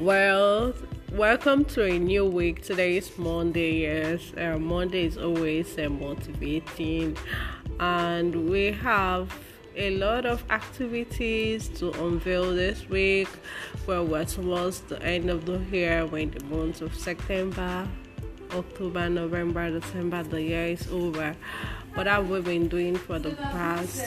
Well, welcome to a new week. Today is Monday. Yes, uh, Monday is always uh, motivating, and we have a lot of activities to unveil this week. Well, we're towards the end of the year. when the months of September, October, November, December. The year is over. What have we been doing for the past?